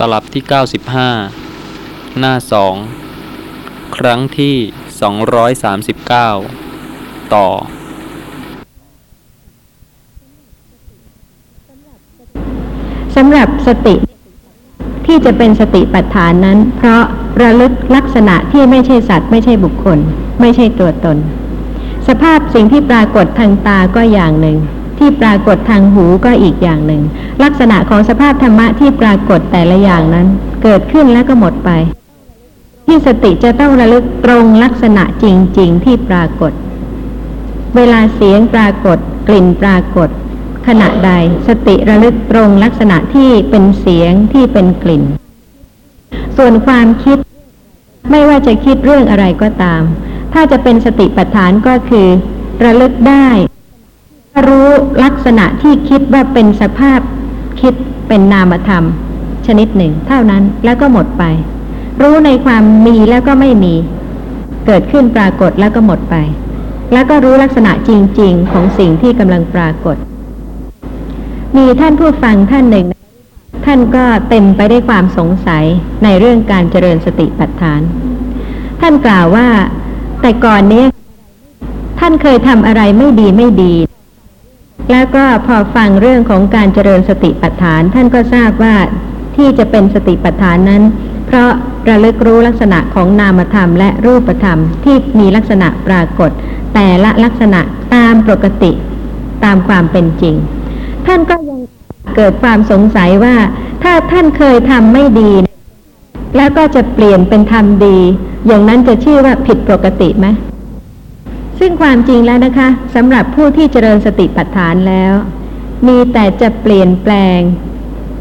ตลับที่ 95 หน้า 2 ครั้งที่ 239 ต่อสำหรับสติที่จะเป็นสติปัฏฐานนั้น เพราะระลึกลักษณะที่ไม่ใช่สัตว์ไม่ใช่บุคคล ไม่ใช่ตัวตน สภาพสิ่งที่ปรากฏทางตาก็อย่างหนึ่ง ที่ปรากฏทางหูก็อีกอย่างหนึ่ง ลักษณะของสภาพธรรมะที่ปรากฏแต่ละอย่างนั้น เกิดขึ้นแล้วก็หมดไป ที่สติจะต้องระลึกตรงลักษณะจริง ๆ ที่ปรากฏ เวลาเสียงปรากฏ กลิ่นปรากฏ ขณะใด สติระลึกตรงลักษณะที่เป็นเสียงที่เป็นกลิ่น ส่วนความคิด ไม่ว่าจะคิดเรื่องอะไรก็ตาม ถ้าจะเป็นสติปัฏฐานก็คือ ระลึกได้ รู้ลักษณะที่คิดว่าเป็นสภาพคิดเป็นนามธรรม ชนิดหนึ่ง เท่านั้นแล้วก็หมดไป รู้ในความมีแล้วก็ไม่มี เกิดขึ้นปรากฏแล้วก็หมดไป แล้วก็รู้ลักษณะจริง ๆ ของสิ่งที่กำลังปรากฏ มีท่านผู้ฟังท่านหนึ่ง ท่านก็เต็มไปได้วยความสงสัยในเรื่องการเจริญสติปัฏฐาน ท่านกล่าวว่าแต่ก่อนนี้ ท่านเคยทำอะไรไม่ดีไม่ดี แล้วก็พอฟังเรื่องของการเจริญสติปัฏฐาน ท่านก็ทราบว่าที่จะเป็นสติปัฏฐานนั้น เพราะระลึกรู้ลักษณะของนามธรรมและรูปธรรมที่มีลักษณะปรากฏ แต่ละลักษณะตามปกติตามความเป็นจริง ท่านก็ยังเกิดความสงสัยว่า ถ้าท่านเคยทำไม่ดี แล้วก็จะเปลี่ยนเป็นทำดี อย่างนั้นจะชื่อว่าผิดปกติไหม ซึ่งความจริงแล้วนะคะสำหรับผู้ที่เจริญสติปัฏฐานแล้ว มีแต่จะเปลี่ยนแปลง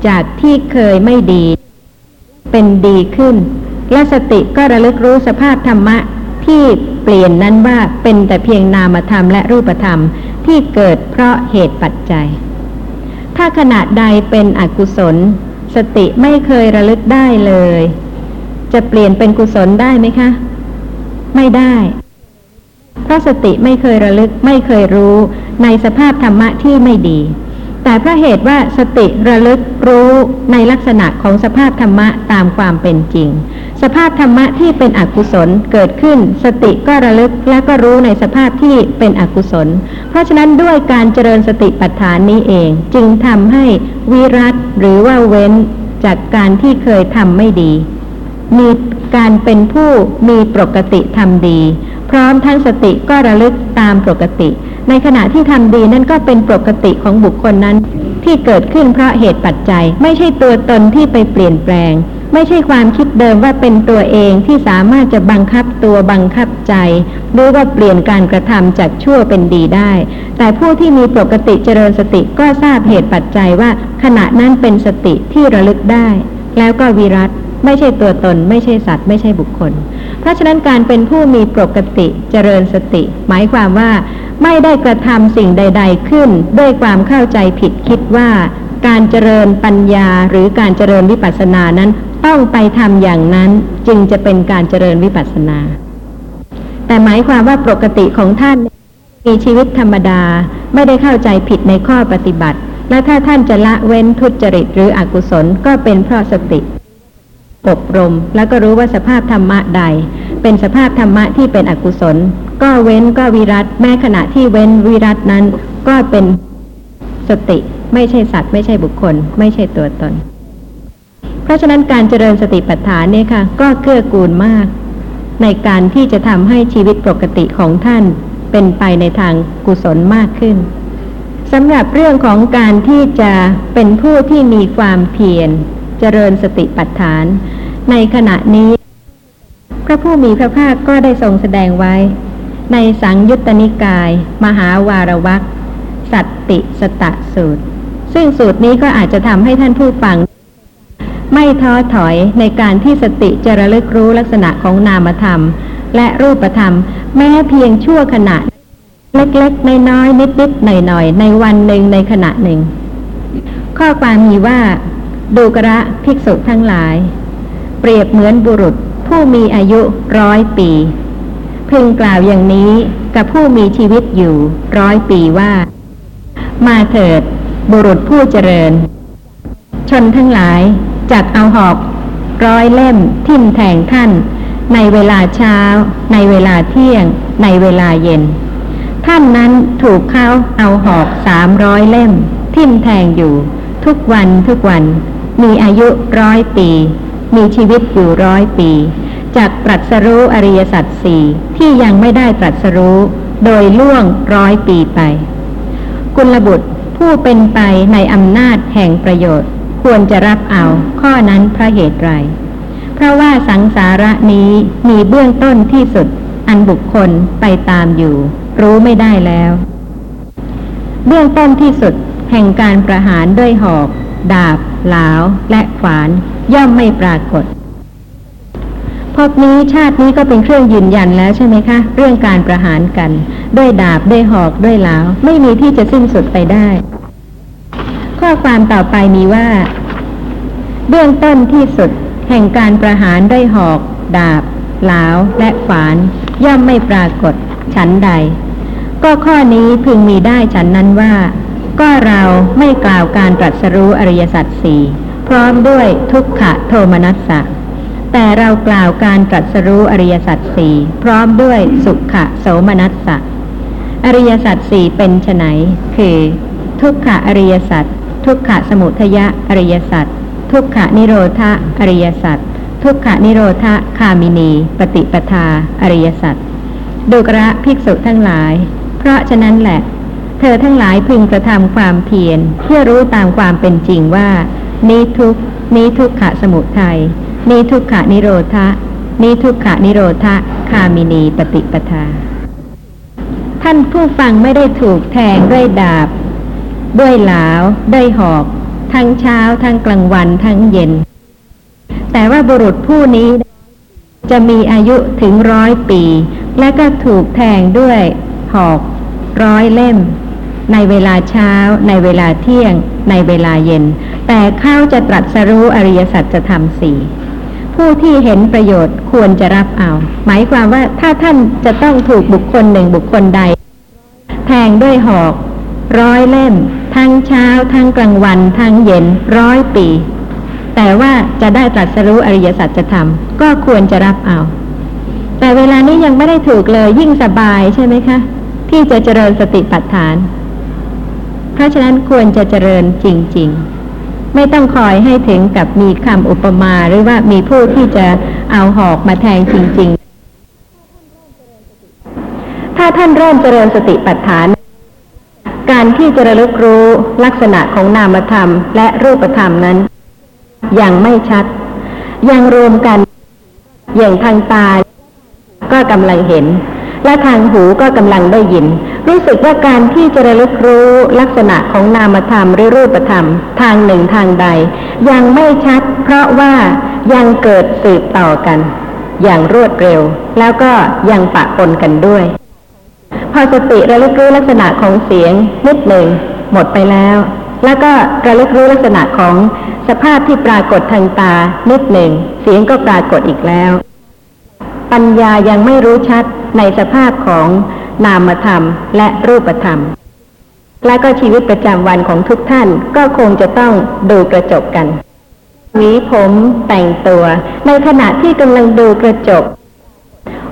จากที่เคยไม่ดี เป็นดีขึ้น และสติก็ระลึกรู้สภาพธรรมะที่เปลี่ยนนั้นว่าเป็นแต่เพียงนามธรรมและรูปธรรมที่เกิดเพราะเหตุปัจจัย ถ้าขณะใดเป็นอกุศล สติไม่เคยระลึกได้เลย จะเปลี่ยนเป็นกุศลได้ไหมคะ ไม่ได้ เพราะสติไม่เคยระลึกไม่เคยรู้ในสภาพธรรมะที่ไม่ดี แต่เพราะเหตุว่าสติระลึกรู้ในลักษณะของสภาพธรรมะตามความเป็นจริง สภาพธรรมะที่เป็นอกุศลเกิดขึ้น สติก็ระลึกและก็รู้ในสภาพที่เป็นอกุศล เพราะฉะนั้นด้วยการเจริญสติปัฏฐานนี้เองจึงทำให้วิรัตหรือว่าเว้นจากการที่เคยทำไม่ดี มีการเป็นผู้มีปกติทำดี พร้อมทั้งสติก็ระลึกตามปกติ ในขณะที่ทำดีนั่นก็เป็นปกติของบุคคลนั้น ที่เกิดขึ้นเพราะเหตุปัจจัย ไม่ใช่ตัวตนที่ไปเปลี่ยนแปลง ไม่ใช่ความคิดเดิมว่าเป็นตัวเองที่สามารถจะบังคับตัวบังคับใจ หรือว่าเปลี่ยนการกระทำจากชั่วเป็นดีได้ แต่ผู้ที่มีปกติเจริญสติก็ทราบเหตุปัจจัยว่า ขณะนั้นเป็นสติที่ระลึกได้ แล้วก็วิรัตไม่ใช่ตัวตน ไม่ใช่สัตว์ ไม่ใช่บุคคล เพราะฉะนั้นการเป็นผู้มีปกติเจริญสติ หมายความว่าไม่ได้กระทำสิ่งใด ๆ ขึ้น ด้วยความเข้าใจผิดคิดว่า การเจริญปัญญาหรือการเจริญวิปัสสนานั้น ต้องไปทำอย่างนั้นจึงจะเป็นการเจริญวิปัสสนา แต่หมายความว่าปกติของท่านมีชีวิตธรรมดาไม่ได้เข้าใจผิดในข้อปฏิบัติ และถ้าท่านจะละเว้นทุจริตหรืออกุศลก็เป็นเพราะสติ อบรม แล้วก็รู้ว่าสภาพธรรมะใด เป็นสภาพธรรมะที่เป็นอกุศล ก็เว้นก็วิรัตแม้ขณะที่เว้นวิรัตนั้น ก็เป็นสติ ไม่ใช่สัตว์ ไม่ใช่บุคคล ไม่ใช่ตัวตน เพราะฉะนั้นการเจริญสติปัฏฐานเนี่ยค่ะ ก็เกื้อกูลมาก ในการที่จะทำให้ชีวิตปกติของท่านเป็นไปในทางกุศลมากขึ้นสำหรับเรื่องของการที่จะเป็นผู้ที่มีความเพียรเจริญสติปัฏฐาน ในขณะนี้ พระผู้มีพระภาคก็ได้ทรงแสดงไว้ ในสังยุตตนิกาย มหาวารวักสัตติสตะสูตร ซึ่งสูตรนี้ก็อาจจะทำให้ท่านผู้ฟัง ไม่ท้อถอยในการที่สติจะระลึกรู้ลักษณะของนามธรรม และรูปธรรม แม้เพียงชั่วขณะ เล็กๆ น้อยๆนิดๆหน่อยๆ ในวันหนึ่งในขณะหนึ่ง ข้อความมีว่าดูกระภิกษุทั้งหลาย ปรียบเหมือนบุรุษ ผู้มีอายุร้อยปี พึงกล่าวอย่างนี้กับผู้มีชีวิตอยู่ร้อยปีว่า มาเถิด บุรุษผู้เจริญ ชนทั้งหลายจักเอาหอกร้อยเล่มทิ่มแทงท่าน ในเวลาเช้า ในเวลาเที่ยง ในเวลาเย็น ท่านนั้นถูกเขาเอาหอกสามร้อยเล่ม ทิ่มแทงอยู่ ทุกวันทุกวัน มีอายุร้อยปี มีชีวิตอยู่ร้อยปี จากตรัสรู้อริยสัจสี่ที่ยังไม่ได้ตรัสรู้โดยล่วงร้อยปีไป กุลบุตรผู้เป็นไปในอำนาจแห่งประโยชน์ ควรจะรับเอาข้อนั้นเพราะเหตุไร เพราะว่าสังสาระนี้มีเบื้องต้นที่สุด อันบุคคลไปตามอยู่ รู้ไม่ได้แล้ว เบื้องต้นที่สุดแห่งการประหารด้วยหอก ดาบ หลาว และขวาน ย่อมไม่ปรากฏพบนี้ชาตินี้ก็เป็นเครื่องยืนยันแล้วใช่ไหมคะ เรื่องการประหารกัน ด้วยดาบด้วยหอกด้วยหลาวไม่มีที่จะสิ้นสุดไปได้ ข้อความต่อไปมีว่า เบื้องต้นที่สุด แห่งการประหารด้วยหอก ดาบหลาวและขวาน ย่อมไม่ปรากฏ ฉันใด ก็ข้อนี้พึงมีได้ฉันนั้นว่า ก็เราไม่กล่าวการตรัสรู้อริยสัจสี่ พร้อมด้วยทุกขะโทมนัสสะ แต่เรากล่าวการตรัสรู้อริยสัจสี่พร้อมด้วยสุขะโสมนัสสะ อริยสัจสี่เป็นไฉนคือ ทุกขะอริยสัจทุกขะสมุทยะอริยสัจทุกขะนิโรธะอริยสัจทุกขะนิโรธะคามินี ปฏิปทา อริยสัจดุกระภิกษุทั้งหลาย เพราะฉะนั้นแหละ เธอทั้งหลายพึงกระทำความเพียรเพื่อรู้ตามความเป็นจริงว่า นี้ทุกนี้ทุกขะสมุทัยนี้ทุกขะนิโรธะนี้ทุกขะนิโรธะคามินีปฏิปทา ท่านผู้ฟังไม่ได้ถูกแทงด้วยดาบ ด้วยหลาวด้วยหอก ทั้งเช้าทั้งกลางวันทั้งเย็น แต่ว่าบุรุษผู้นี้จะมีอายุถึงร้อยปี และก็ถูกแทงด้วยหอกร้อยเล่ม ในเวลาเช้า ในเวลาเที่ยง ในเวลาเย็น แต่เขาจะตรัสรู้อริยสัจธรรมสี่ผู้ที่เห็นประโยชน์ควรจะรับเอา หมายความว่าถ้าท่านจะต้องถูกบุคคลหนึ่งบุคคลใด แทงด้วยหอก ร้อยเล่ม ทั้งเช้า ทั้งกลางวัน ทั้งเย็น ร้อยปี แต่ว่าจะได้ตรัสรู้อริยสัจธรรม ก็ควรจะรับเอา แต่เวลานี้ยังไม่ได้ถูกเลยยิ่งสบายใช่ไหมคะ ที่จะเจริญสติปัฏฐาน เพราะฉะนั้นควรจะเจริญจริง ๆ ไม่ต้องคอยให้ถึงกับมีคำอุปมาหรือว่ามีผู้ที่จะเอาหอกมาแทงจริง ๆ ถ้าท่านเริ่มเจริญสติปัฏฐาน การที่จะระลึกรู้ลักษณะของนามธรรม และรูปธรรมนั้น ยังไม่ชัด ยังรวมกัน อย่างทางตาก็กำลังเห็น และทางหูก็กำลังได้ยิน รู้สึกว่าการที่จะระลึกรู้ลักษณะของนามธรรมหรือรูปธรรม ทางหนึ่งทางใด ยังไม่ชัด เพราะว่ายังเกิดสืบต่อกัน อย่างรวดเร็ว แล้วก็ยังปะปนกันด้วย พอสติระลึกรู้ลักษณะของเสียงนิดหนึ่งหมดไปแล้ว แล้วก็ระลึกรู้ลักษณะของสภาพที่ปรากฏทางตานิดหนึ่งเสียงก็ปรากฏอีกแล้ว ปัญญายังไม่รู้ชัดในสภาพของนามธรรมและรูปธรรม และก็ชีวิตประจำวันของทุกท่านก็คงจะต้องดูกระจกกันหวีผมแต่งตัว ในขณะที่กำลังดูกระจก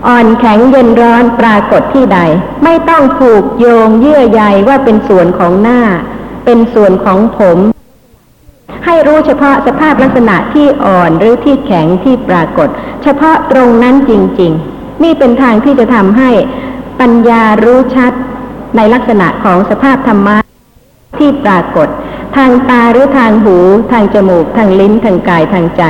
อ่อนแข็งเย็นร้อนปรากฏที่ใด ไม่ต้องผูกโยงเยื่อใยว่าเป็นส่วนของหน้า เป็นส่วนของผม ให้รู้เฉพาะสภาพลักษณะที่อ่อนหรือที่แข็งที่ปรากฏ เฉพาะตรงนั้นจริง ๆ นี่เป็นทางที่จะทำให้ปัญญารู้ชัดในลักษณะของสภาพธรรมะที่ปรากฏ ทางตาหรือทางหู ทางจมูก ทางลิ้นทางกายทางใจ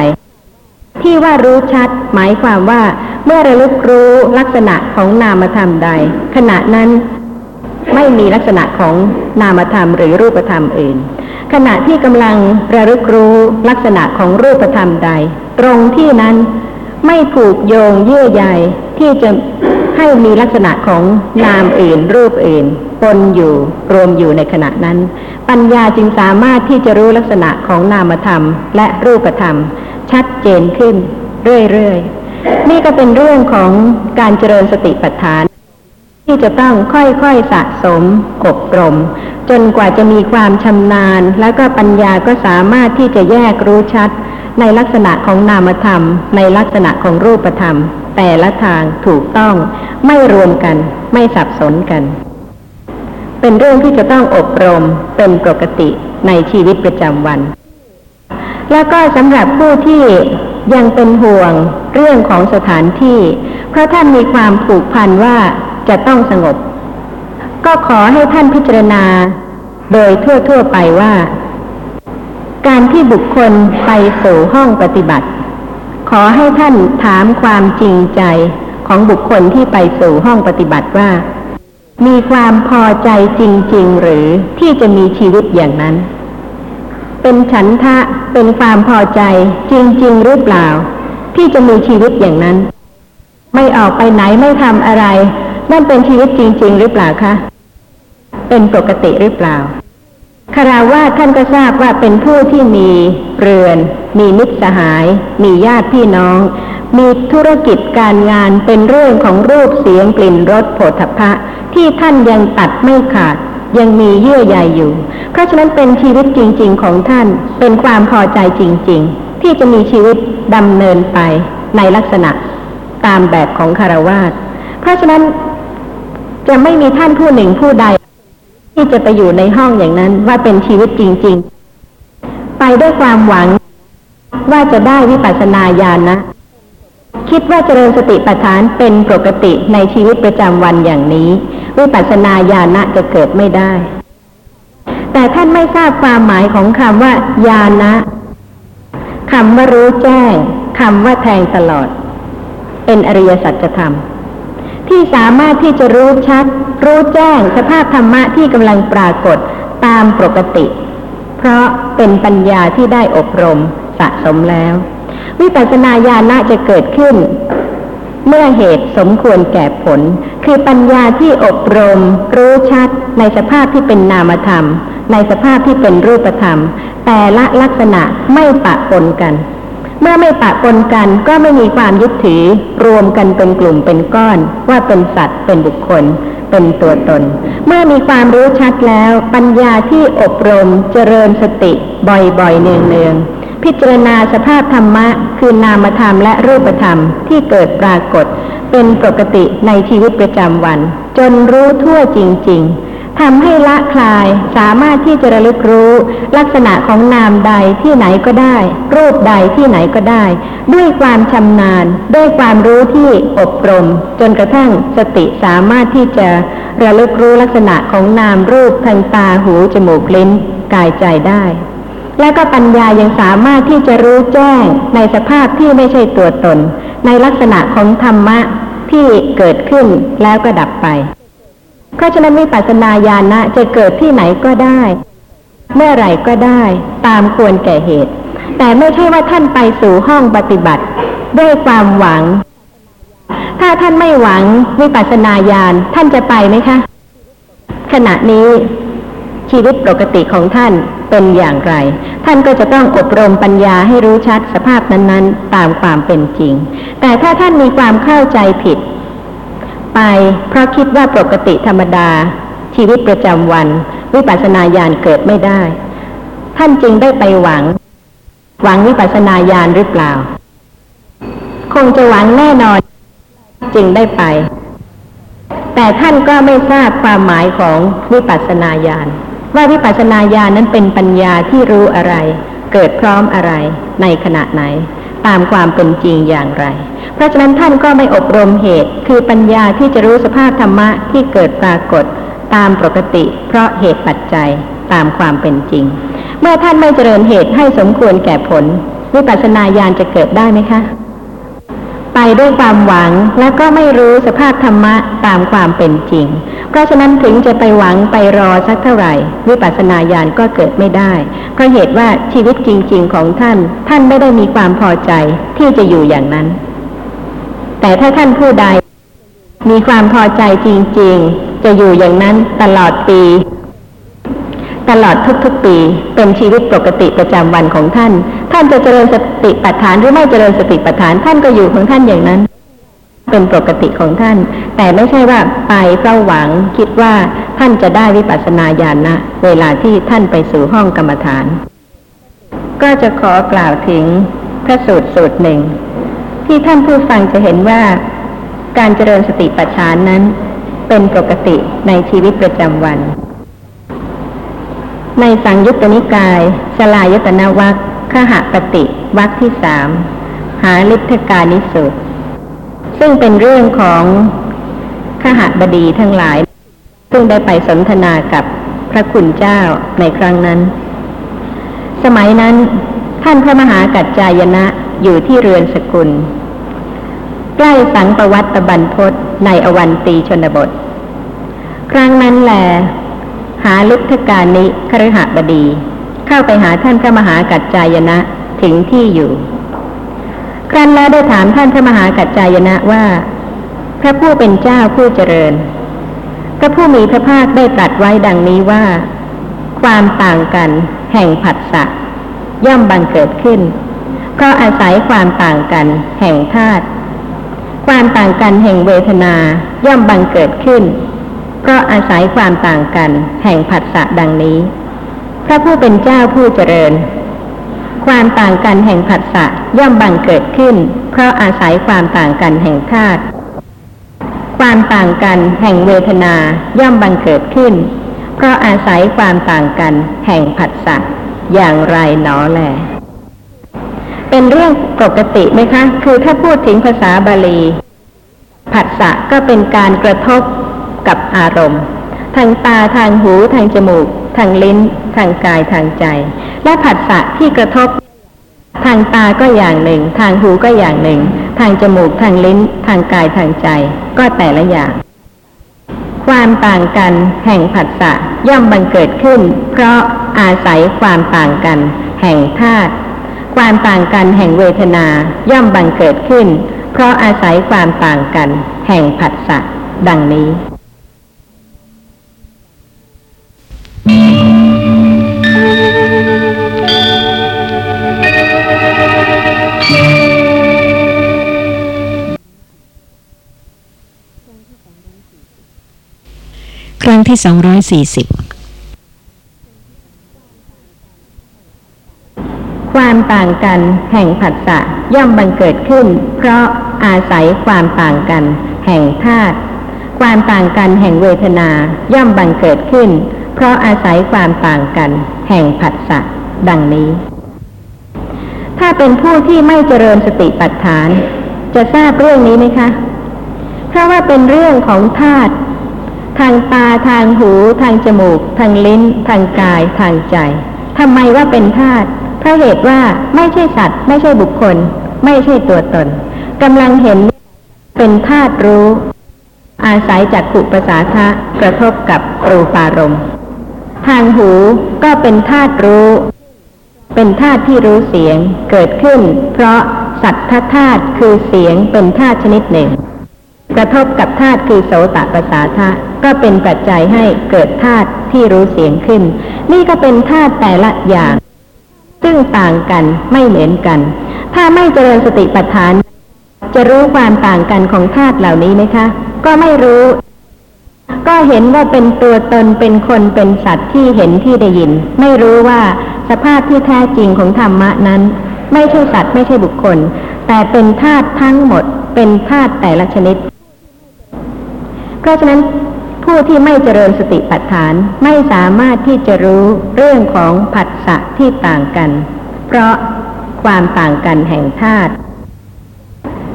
ที่ว่ารู้ชัด หมายความว่า เมื่อระลึกรู้ลักษณะของนามธรรมใด ขณะนั้น ไม่มีลักษณะของนามธรรมหรือรูปธรรมอื่น ขณะที่กำลังระลึกรู้ลักษณะของรูปธรรมใด ตรงที่นั้นไม่ผูกโยงเยื่อใยที่จะให้มีลักษณะของนามอื่น รูปอื่นปนอยู่รวมอยู่ในขณะนั้น ปัญญาจึงสามารถที่จะรู้ลักษณะของนามธรรม และรูปธรรม ชัดเจนขึ้นเรื่อยๆ นี่ก็เป็นเรื่องของการเจริญสติปัฏฐาน ที่จะต้องค่อยๆสะสมอบรม จนกว่าจะมีความชำนาญ แล้วก็ปัญญาก็สามารถที่จะแยกรู้ชัด ในลักษณะของนามธรรม ในลักษณะของรูปธรรม แต่ละทางถูกต้อง ไม่รวมกัน ไม่สับสนกัน เป็นเรื่องที่จะต้องอบรมเป็นปกติในชีวิตประจำวัน แล้วก็สำหรับผู้ที่ยังเป็นห่วงเรื่องของสถานที่ เพราะท่านมีความผูกพันว่า จะต้องสงบ ก็ขอให้ท่านพิจารณา โดยทั่วๆไปว่า การที่บุคคลไปสู่ห้องปฏิบัติ ขอให้ท่านถามความจริงใจของบุคคลที่ไปสู่ห้องปฏิบัติว่า มีความพอใจจริง ๆ หรือที่จะมีชีวิตอย่างนั้น เป็นฉันทะเป็นความพอใจจริง ๆ หรือเปล่า ที่จะมีชีวิตอย่างนั้น ไม่ออกไปไหนไม่ทำอะไร นั่นเป็นชีวิตจริง ๆ หรือเปล่าคะ เป็นปกติหรือเปล่าคาราวาท่านก็ทราบว่าเป็นผู้ที่มีเรือน มีมิตรสหาย มีญาติพี่น้อง มีธุรกิจการงานเป็นเรื่องของรูปเสียงกลิ่นรสโผฏฐัพพะที่ท่านยังตัดไม่ขาด ยังมีเยื่อใยอยู่ เพราะฉะนั้นเป็นชีวิตจริง ๆ ของท่านเป็นความพอใจจริง ๆ ที่จะมีชีวิตดำเนินไปในลักษณะตามแบบของคารวาสเพราะฉะนั้น จะไม่มีท่านผู้หนึ่งผู้ใด ที่จะไปอยู่ในห้องอย่างนั้นว่าเป็นชีวิตจริง ๆ ไปด้วยความหวัง ว่าจะได้วิปัสสนาญาณนะ คิดว่าเจริญสติปัฏฐานเป็นปกติในชีวิตประจำวันอย่างนี้ วิปัสสนาญาณะจะเกิดไม่ได้ แต่ท่านไม่ทราบความหมายของคำว่าญาณะคำว่ารู้แจ้งคำว่าแทงตลอด เป็นอริยสัจธรรม ที่สามารถที่จะรู้ชัด รู้แจ้งสภาพธรรมะที่กำลังปรากฏตามปกติ เพราะเป็นปัญญาที่ได้อบรมสะสมแล้ว วิปัสสนาญาณะจะเกิดขึ้น เมื่อเหตุสมควรแก่ผล คือปัญญาที่อบรม รู้ชัด ในสภาพที่เป็นนามธรรม ในสภาพที่เป็นรูปธรรม แต่ละลักษณะไม่ปะปนกัน เมื่อไม่ปะปนกันก็ไม่มีความยึดถือ รวมกันเป็นกลุ่มเป็นก้อน ว่าเป็นสัตว์เป็นบุคคล เป็นตัวตน เมื่อมีความรู้ชัดแล้ว ปัญญาที่อบรมเจริญสติบ่อยๆเนืองๆพิจารณาสภาพธรรมะ คือนามธรรมและรูปธรรมที่เกิดปรากฏ เป็นปกติในชีวิตประจำวัน จนรู้ทั่วจริง ๆ ทำให้ละคลายสามารถที่จะระลึกรู้ ลักษณะของนามใดที่ไหนก็ได้ รูปใดที่ไหนก็ได้ ด้วยความชำนาญ ด้วยความรู้ที่อบรม จนกระทั่งสติสามารถที่จะระลึกรู้ลักษณะของนามรูปทางตาหูจมูกลิ้นกายใจได้ และก็ปัญญายังสามารถที่จะรู้แจ้งในสภาพที่ไม่ใช่ตัวตน ในลักษณะของธรรมะที่เกิดขึ้นแล้วก็ดับไป ราะฉะนั้นวิปัสสนาญาณะจะเกิดที่ไหนก็ได้ เมื่อไหร่ก็ได้ ตามควรแก่เหตุ แต่ไม่ใช่ว่าท่านไปสู่ห้องปฏิบัติ ด้วยความหวัง ถ้าท่านไม่หวังวิปัสสนาญาณท่านจะไปไหมคะ ขณะนี้ชีวิตปกติของท่านเป็นอย่างไร ท่านก็จะต้องอบรมปัญญาให้รู้ชัดสภาพนั้นๆ ตามความเป็นจริง แต่ถ้าท่านมีความเข้าใจผิด ไป เพราะคิดว่าปกติธรรมดา ชีวิตประจำวัน วิปัสสนาญาณเกิดไม่ได้ ท่านจึงได้ไปหวัง หวังวิปัสสนาญาณหรือเปล่า คงจะหวังแน่นอน จึงได้ไป แต่ท่านก็ไม่ทราบความหมายของวิปัสสนาญาณว่าวิปัสสนาญาณนั้นเป็นปัญญาที่รู้อะไร เกิดพร้อมอะไรในขณะไหน ตามความเป็นจริงอย่างไร เพราะฉะนั้นท่านก็ไม่อบรมเหตุ คือปัญญาที่จะรู้สภาพธรรมะที่เกิดปรากฏตามปกติ เพราะเหตุปัจจัยตามความเป็นจริง เมื่อท่านไม่เจริญเหตุให้สมควรแก่ผลวิปัสสนาญาณจะเกิดได้ไหมคะ ไปด้วยความหวังและก็ไม่รู้สภาพธรรมะตามความเป็นจริง เพราะฉะนั้นถึงจะไปหวังไปรอสักเท่าไหร่ วิปัสสนาญาณก็เกิดไม่ได้ เพราะเหตุว่าชีวิตจริง ๆ ของท่าน ท่านไม่ได้มีความพอใจที่จะอยู่อย่างนั้น แต่ถ้าท่านผู้ใด มีความพอใจจริง ๆ จะอยู่อย่างนั้นตลอดปี ตลอดทุกๆ ปีเป็นชีวิตปกติประจำวันของท่าน ท่านจะเจริญสติปัฏฐานหรือไม่เจริญสติปัฏฐาน ท่านก็อยู่ของท่านอย่างนั้น เป็นปกติของท่าน แต่ไม่ใช่ว่าไปเพราหวังคิดว่าท่านจะได้วิปัสสนาญาณนะเวลาที่ท่านไปสู่ห้องกรรมฐาน ก็จะขอกล่าวถึงพระสูตรสูตรหนึ่ง ที่ท่านผู้ฟังจะเห็นว่าการเจริญสติปัฏฐานนั้น เป็นปกติในชีวิตประจำวัน ในสังยุตตนิกายสลายตนาวัคขหปฏิวัคที่สาม หาลิทธกานิสุตซึ่งเป็นเรื่องของขหบดีทั้งหลาย ซึ่งได้ไปสนทนากับพระคุณเจ้าในครั้งนั้น สมัยนั้นท่านพระมหากัจจายนะอยู่ที่เรือนสกุล ใกล้สังประวัตตบันพศในอวันตีชนบท ครั้งนั้นแหล หาลุทธการนิครหบดี เข้าไปหาท่านพระมหากัจจายนะถึงที่อยู่ ครั้นแล้วได้ถามท่านพระมหากัจจายนะว่า พระผู้เป็นเจ้าผู้เจริญ พระผู้มีพระภาคได้ตรัสไว้ดังนี้ว่า ความต่างกัน แห่งผัสสะย่อมบังเกิดขึ้นเพราะอาศัยความต่างกัน แห่งธาตุความต่างกันแห่งเวทนาย่อมบังเกิดขึ้น เพราะอาศัยความต่างกัน แห่งผัสสะดังนี้ พระผู้เป็นเจ้าผู้เจริญ ความต่างกันแห่งผัสสะย่อมบังเกิดขึ้น เพราะอาศัยความต่างกันแห่งธาตุความต่างกันแห่งเวทนาย่อมบังเกิดขึ้น เพราะอาศัยความต่างกันแห่งผัสสะอย่างไรหนอแล เป็นเรื่องปกติไหมคะ คือถ้าพูดถึงภาษาบาลีผัสสะก็เป็นการกระทบ กับอารมณ์ ทางตาทางหูทางจมูก ทางลิ้น ทางกายทางใจ และผัสสะที่กระทบ ทางตาก็อย่างหนึ่ง ทางหูก็อย่างหนึ่ง ทางจมูกทางลิ้น ทางกายทางใจ ก็แต่ละอย่าง ความต่างกันแห่งผัสสะย่อมบังเกิดขึ้น เพราะอาศัยความต่างกัน แห่งธาตุความต่างกันแห่งเวทนาย่อมบังเกิดขึ้น เพราะอาศัยความต่างกัน แห่งผัสสะดังนี้ ที่ 240 ความต่างกันแห่งผัสสะย่อมบังเกิดขึ้น เพราะอาศัยความต่างกัน แห่งธาตุความต่างกันแห่งเวทนาย่อมบังเกิดขึ้น เพราะอาศัยความต่างกัน แห่งผัสสะดังนี้ ถ้าเป็นผู้ที่ไม่เจริญสติปัฏฐาน จะทราบเรื่องนี้ไหมคะ เพราะว่าเป็นเรื่องของธาตุ ทางตาทางหูทางจมูก ทางลิ้น ทางกาย ทางใจทำไมว่าเป็นธาตุเพราะเหตุว่าไม่ใช่สัตว์ ไม่ใช่บุคคล ไม่ใช่ตัวตนกำลังเห็นเป็นธาตุรู้ อาศัยจากขุประสาทะกระทบกับรูปารมณ์ทางหูก็เป็นธาตุรู้ เป็นธาตุที่รู้เสียงเกิดขึ้น เพราะสัทธธาตุคือเสียงเป็นธาตุชนิดหนึ่ง กระทบกับธาตุคือโสตประสาทะก็เป็นปัจจัยให้เกิดธาตุที่รู้เสียงขึ้น นี่ก็เป็นธาตุแต่ละอย่าง ซึ่งต่างกันไม่เหมือนกัน ถ้าไม่เจริญสติปัฏฐาน จะรู้ความต่างกันของธาตุเหล่านี้ไหมคะ ก็ไม่รู้ ก็เห็นว่าเป็นตัวตนเป็นคนเป็นสัตว์ที่เห็นที่ได้ยิน ไม่รู้ว่าสภาพที่แท้จริงของธรรมะนั้น ไม่ใช่สัตว์ไม่ใช่บุคคล แต่เป็นธาตุทั้งหมด เป็นธาตุแต่ละชนิด เพราะฉะนั้นผู้ที่ไม่เจริญสติปัฏฐานไม่สามารถที่จะรู้เรื่องของผัสสะที่ต่างกัน เพราะความต่างกันแห่งธาตุ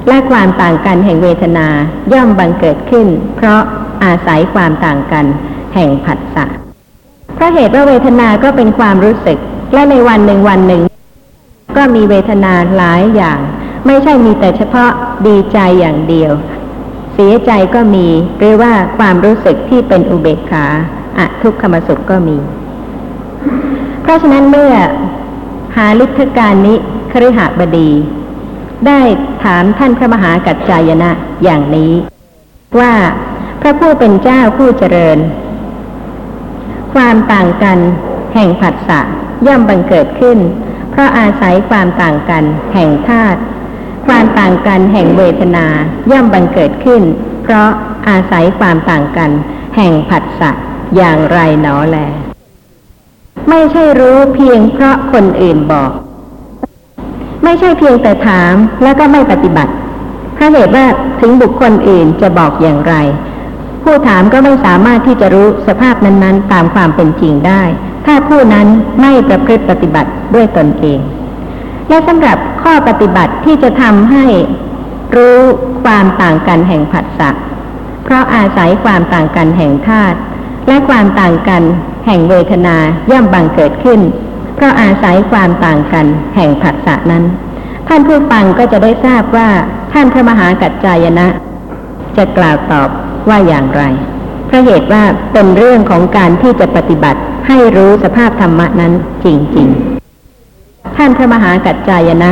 และความต่างกันแห่งเวทนาย่อมบังเกิดขึ้น เพราะอาศัยความต่างกันแห่งผัสสะเพราะเหตุว่าเวทนาก็เป็นความรู้สึก และในวันหนึ่งวันหนึ่ง ก็มีเวทนาหลายอย่าง ไม่ใช่มีแต่เฉพาะดีใจอย่างเดียว เสียใจก็มีหรือว่าความรู้สึกที่เป็นอุเบกขาอะทุกขมสุขก็มี เพราะฉะนั้นเมื่อหาลิทธการนิคริหบดี ได้ถามท่านพระมหากัจจายนะอย่างนี้ ว่าพระผู้เป็นเจ้าผู้เจริญ ความต่างกันแห่งผัสสะย่อมบังเกิดขึ้น เพราะอาศัยความต่างกันแห่งธาตุ ความต่างกันแห่งเวทนาย่อมบังเกิดขึ้น เพราะอาศัยความต่างกัน แห่งผัสสะอย่างไรหนอแล ไม่ใช่รู้เพียงเพราะคนอื่นบอก ไม่ใช่เพียงแต่ถามแล้วก็ไม่ปฏิบัติเพราะเหตุว่าถึงบุคคลอื่นจะบอกอย่างไร ผู้ถามก็ไม่สามารถที่จะรู้สภาพนั้น ๆ ตามความเป็นจริงได้ ถ้าผู้นั้นไม่ประพฤติปฏิบัติด้วยตนเอง และสำหรับข้อปฏิบัติที่จะทำให้รู้ความต่างกันแห่งผัสสะเพราะอาศัยความต่างกันแห่งธาตุและความต่างกันแห่งเวทนาย่อมบังเกิดขึ้น เพราะอาศัยความต่างกันแห่งผัสสะนั้น ท่านผู้ฟังก็จะได้ทราบว่าท่านพระมหากัจจายนะ จะกล่าวตอบว่าอย่างไรเพราะเหตุว่าเป็นเรื่องของการที่จะปฏิบัติให้รู้สภาพธรรมะนั้นจริง ๆ ท่านพระมหากัจจายนะ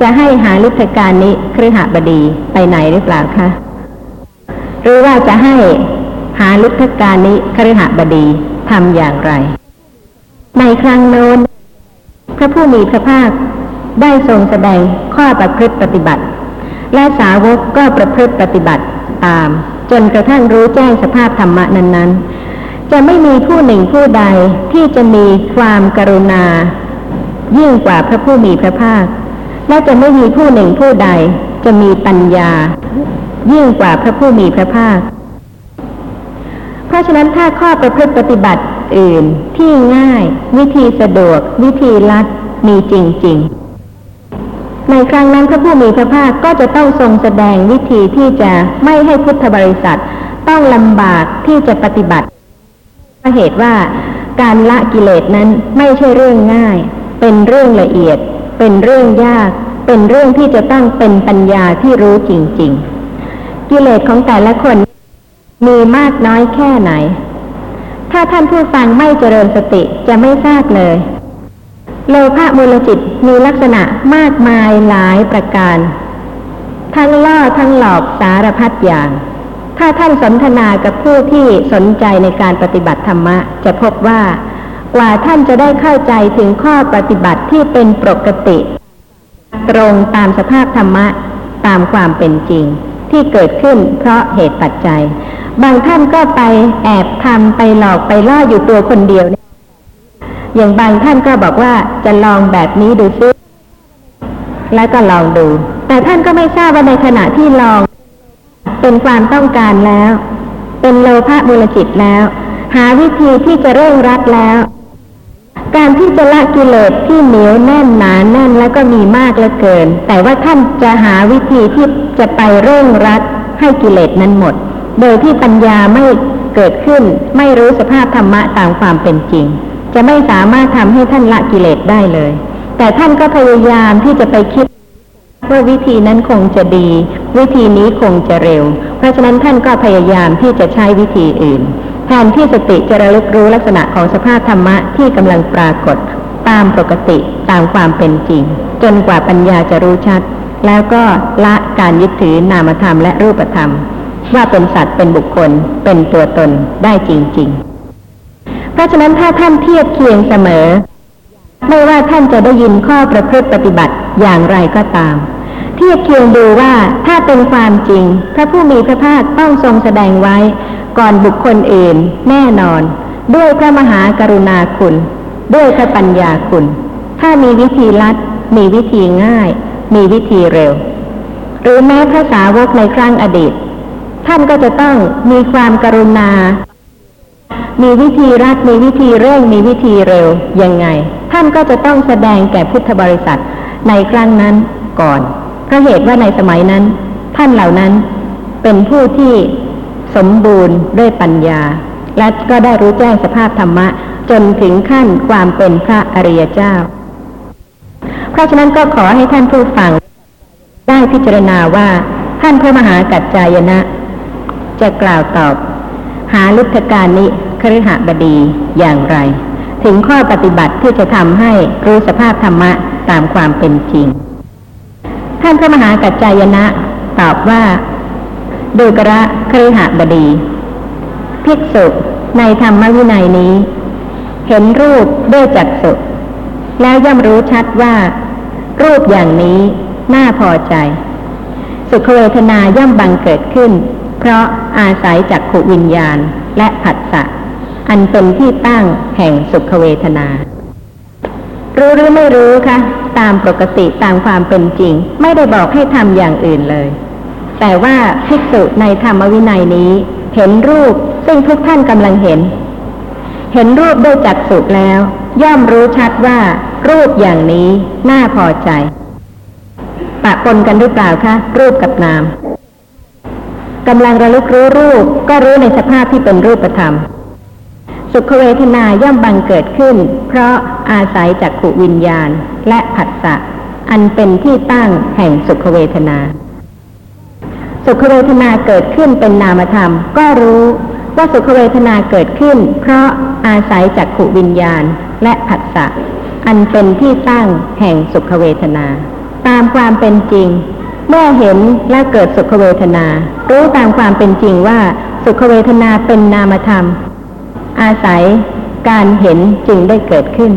จะให้หาลิทการนิครหบดีไปไหนหรือเปล่าคะหรือว่าจะให้หาลิทการนิครหบดีทำอย่างไร ในครั้งโน้นพระผู้มีพระภาคได้ทรงแสดงข้อประพฤติปฏิบัติ และสาวกก็ประพฤติปฏิบัติตาม จนกระทั่งรู้แจ้งสภาพธรรมะนั้น ๆ จะไม่มีผู้หนึ่งผู้ใดที่จะมีความกรุณา ยิ่งกว่าพระผู้มีพระภาค และจะไม่มีผู้หนึ่งผู้ใด จะมีปัญญา ยิ่งกว่าพระผู้มีพระภาค เพราะฉะนั้นถ้าข้อประพฤติปฏิบัติอื่นที่ง่าย วิธีสะดวก วิธีลัดมีจริง ๆ ในครั้งนั้นพระผู้มีพระภาคก็จะต้องทรงแสดงวิธีที่จะไม่ให้พุทธบริษัท ต้องลำบากที่จะปฏิบัติเพราะเหตุว่าการละกิเลสนั้นไม่ใช่เรื่องง่าย เป็นเรื่องละเอียด เป็นเรื่องยาก เป็นเรื่องที่จะต้องเป็นปัญญาที่รู้จริง ๆ กิเลสของแต่ละคนมีมากน้อยแค่ไหน ถ้าท่านผู้ฟังไม่เจริญสติจะไม่ทราบเลยโลภะมูลจิตมีลักษณะมากมายหลายประการ ทั้งล่อทั้งหลอกสารพัดอย่าง ถ้าท่านสนทนากับผู้ที่สนใจในการปฏิบัติธรรมะ จะพบว่า กว่าท่านจะได้เข้าใจถึงข้อปฏิบัติที่เป็นปกติ ตรงตามสภาพธรรมะตามความเป็นจริง ที่เกิดขึ้นเพราะเหตุปัจจัย บางท่านก็ไปแอบทำไปหลอกไปล่ออยู่ตัวคนเดียวอย่างบางท่านก็บอกว่าจะลองแบบนี้ดูซิแล้วก็ลองดู แต่ท่านก็ไม่ทราบว่าในขณะที่ลอง เป็นความต้องการแล้ว เป็นโลภะมูลจิตแล้ว หาวิธีที่จะเร่งรัดแล้ว การที่จะละกิเลสที่เหนียวแน่นหนาแน่นแล้วก็มีมากเหลือเกิน แต่ว่าท่านจะหาวิธีที่จะไปเร่งรัดให้กิเลสนั้นหมด โดยที่ปัญญาไม่เกิดขึ้น ไม่รู้สภาพธรรมะตามความเป็นจริง จะไม่สามารถทำให้ท่านละกิเลสได้เลย แต่ท่านก็พยายามที่จะไปคิดว่าวิธีนั้นคงจะดี วิธีนี้คงจะเร็ว เพราะฉะนั้นท่านก็พยายามที่จะใช้วิธีอื่น แทนที่สติจะระลึกรู้ลักษณะของสภาพธรรมะที่กำลังปรากฏ ตามปกติตามความเป็นจริง จนกว่าปัญญาจะรู้ชัด แล้วก็ละการยึดถือนามธรรมและรูปธรรม ว่าเป็นสัตว์เป็นบุคคล เป็นตัวตนได้จริง ๆ เพราะฉะนั้นถ้าท่านเทียบเคียงเสมอ ไม่ว่าท่านจะได้ยินข้อประพฤติปฏิบัติอย่างไรก็ตามเทียบเคียงดูว่าถ้าเป็นความจริง พระผู้มีพระภาคต้องทรงแสดงไว้ ก่อนบุคคลอื่น แน่นอน ด้วยพระมหากรุณาคุณ ด้วยพระปัญญาคุณ ถ้ามีวิธีลัด มีวิธีง่าย มีวิธีเร็ว หรือแม้พระสาวกในครั้งอดีต ท่านก็จะต้องมีความกรุณา มีวิธีรัดมีวิธีเร่ง มีวิธีเร็ว ยังไง ท่านก็จะต้องแสดงแก่พุทธบริษัทในครั้งนั้นก่อนเพราะเหตุว่าในสมัยนั้น ท่านเหล่านั้นเป็นผู้ที่ สมบูรณ์ด้วยปัญญา และก็ได้รู้แจ้งสภาพธรรมะ จนถึงขั้นความเป็นพระอริยเจ้า เพราะฉะนั้นก็ขอให้ท่านผู้ฟัง ได้พิจารณาว่าท่านพระมหากัจจายนะ จะกล่าวตอบ หาลุทธการนิคฤหบดีอย่างไร ถึงข้อปฏิบัติที่จะทำให้รู้สภาพธรรมะตามความเป็นจริง ท่านพระมหากัจจายนะตอบว่า ดูกระคฤหบดี ภิกษุในธรรมวินัยนี้ เห็นรูปด้วยจักษุแล้วย่อมรู้ชัดว่า รูปอย่างนี้น่าพอใจ สุขเวทนาย่อมบังเกิดขึ้น เพราะอาศัยจักขวิญญาณและผัสสะอันเป็นที่ตั้งแห่งสุขเวทนา รู้หรือไม่รู้คะตามปกติตามความเป็นจริง ไม่ได้บอกให้ทำอย่างอื่นเลย แต่ว่าภิกษุในธรรมวินัยนี้ เห็นรูปซึ่งทุกท่านกำลังเห็น เห็นรูปด้วยจักสุแล้ว ย่อมรู้ชัดว่า รูปอย่างนี้น่าพอใจ ปะปนกันหรือเปล่าคะรูปกับนามกำลังระลึกรู้รูปก็รู้ในสภาพที่เป็นรูปธรรม สุขเวทนาย่อมบังเกิดขึ้น เพราะอาศัยจักขุวิญญาณและผัสสะอันเป็นที่ตั้งแห่งสุขเวทนา สุขเวทนาเกิดขึ้นเป็นนามธรรม ก็รู้ว่าสุขเวทนาเกิดขึ้น เพราะอาศัยจักขุวิญญาณและผัสสะอันเป็นที่ตั้งแห่งสุขเวทนา ตามความเป็นจริง เมื่อเห็นและเกิดสุขเวทนา รู้ตามความเป็นจริงว่าสุขเวทนาเป็นนามธรรม อาศัยการเห็นจึงได้เกิดขึ้น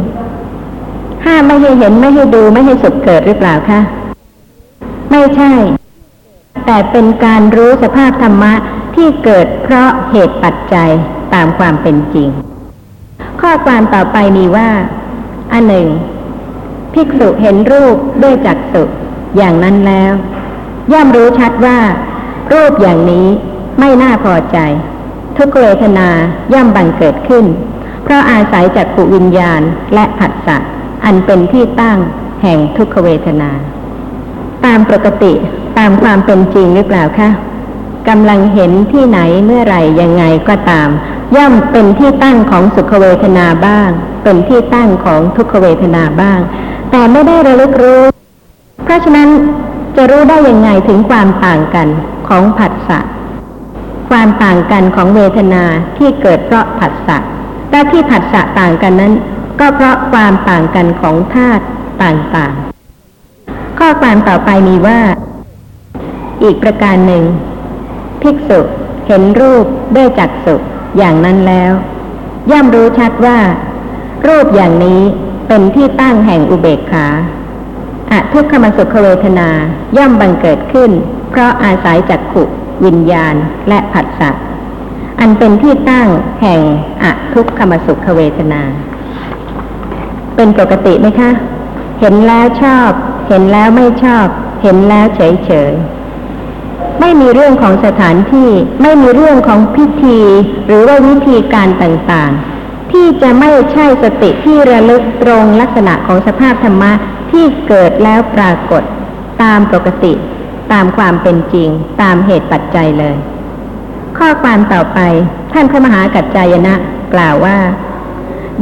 ห้ามไม่ให้เห็นไม่ให้ดูไม่ให้สุขเกิดหรือเปล่าคะ ไม่ใช่ แต่เป็นการรู้สภาพธรรมะที่เกิดเพราะเหตุปัจจัยตามความเป็นจริง ข้อความต่อไปมีว่า อันหนึ่ง ภิกษุเห็นรูปด้วยจักษุอย่างนั้นแล้ว ย่อมรู้ชัดว่า รูปอย่างนี้ไม่น่าพอใจ ทุกเวทนาย่อมบังเกิดขึ้น เพราะอาศัยจากขุวิญญาณและผัสสะอันเป็นที่ตั้งแห่งทุกขเวทนา ตามปกติ ตามความเป็นจริงหรือเปล่าคะกำลังเห็นที่ไหนเมื่อไหร่ยังไงก็ตาม ย่อมเป็นที่ตั้งของสุขเวทนาบ้าง เป็นที่ตั้งของทุกขเวทนาบ้าง แต่ไม่ได้ระลึกรู้ เพราะฉะนั้นจะรู้ได้ยังไงถึงความต่างกันของผัสสะความต่างกันของเวทนาที่เกิดเพราะผัสสะและที่ผัสสะต่างกันนั้น ก็เพราะความต่างกันของธาตุต่างๆ ข้อความต่อไปมีว่า อีกประการหนึ่ง ภิกษุเห็นรูปด้วยจักษุอย่างนั้นแล้ว ย่อมรู้ชัดว่า รูปอย่างนี้เป็นที่ตั้งแห่งอุเบกขาอะทุกขมสุขเวทนาย่อมบังเกิดขึ้น เพราะอาศัยจักขุวิญญาณและผัสสะอันเป็นที่ตั้งแห่งอะทุกขมสุขเวทนา เป็นปกติไหมคะ เห็นแล้วชอบ เห็นแล้วไม่ชอบ เห็นแล้วเฉยเฉย ไม่มีเรื่องของสถานที่ ไม่มีเรื่องของพิธี หรือว่าวิธีการต่างๆ ที่จะไม่ใช่สติที่ระลึกตรงลักษณะของสภาพธรรมะที่เกิดแล้วปรากฏ ตามปกติ ตามความเป็นจริง ตามเหตุปัจจัยเลย ข้อความต่อไปท่านพระมหากัจจายนะ กล่าวว่า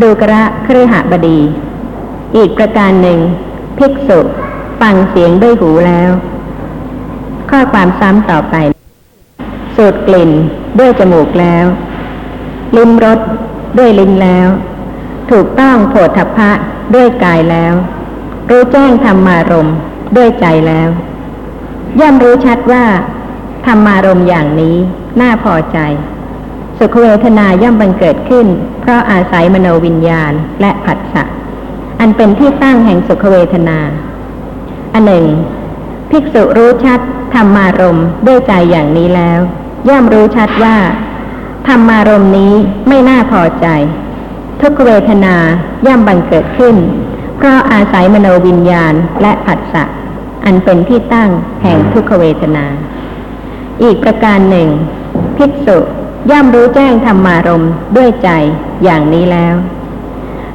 ดูกระเครือหบดี อีกประการหนึ่ง ภิกษุ ฟังเสียงด้วยหูแล้ว ข้อความซ้ำต่อไปสูดกลิ่นด้วยจมูกแล้ว ลิ้มรสด้วยลิ้นแล้ว ถูกต้องโผฏฐัพพะด้วยกายแล้ว รู้แจ้งธรรมารมด้วยใจแล้ว ย่อมรู้ชัดว่าธรรมารมอย่างนี้น่าพอใจ สุขเวทนาย่อมบังเกิดขึ้น เพราะอาศัยมโนวิญญาณและผัสสะอันเป็นที่ตั้งแห่งสุขเวทนา อันหนึ่ง ภิกษุรู้ชัด ธรรมารมด้วยใจอย่างนี้แล้ว ย่อมรู้ชัดว่า ธรรมารมนี้ไม่น่าพอใจ ทุกเวทนาย่อมบังเกิดขึ้น เพราะอาศัยมโนวิญญาณและผัสสะอันเป็นที่ตั้งแห่งทุกเวทนา อีกประการหนึ่ง ภิกษุย่อมรู้แจ้งธรรมารมด้วยใจอย่างนี้แล้ว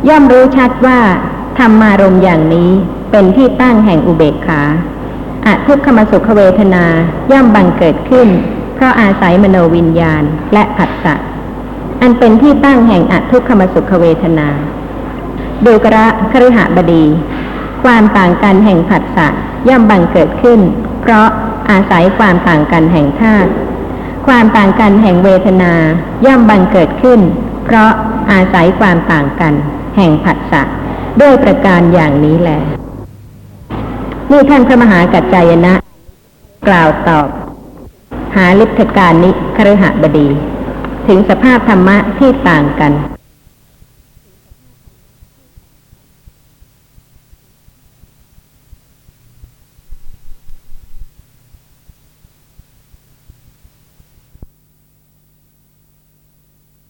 ย่อมรู้ชัดว่าธรรมารมอย่างนี้เป็นที่ตั้งแห่งอุเบกขา อทุกขมสุขเวทนาย่อมบังเกิดขึ้น เพราะอาศัยมโนวิญญาณและผัสสะอันเป็นที่ตั้งแห่งอทุกขมสุขเวทนาดูกระคฤหบดี ความต่างกันแห่งผัสสะย่อมบังเกิดขึ้น เพราะอาศัยความต่างกันแห่งธาตุความต่างกันแห่งเวทนาย่อมบังเกิดขึ้น เพราะอาศัยความต่างกัน แห่งผัสสะด้วยประการอย่างนี้แหละ นี่ท่านพระมหากัจจายนะ กล่าวตอบ หาลิทธการนิคฤหบดี ถึงสภาพธรรมะที่ต่างกัน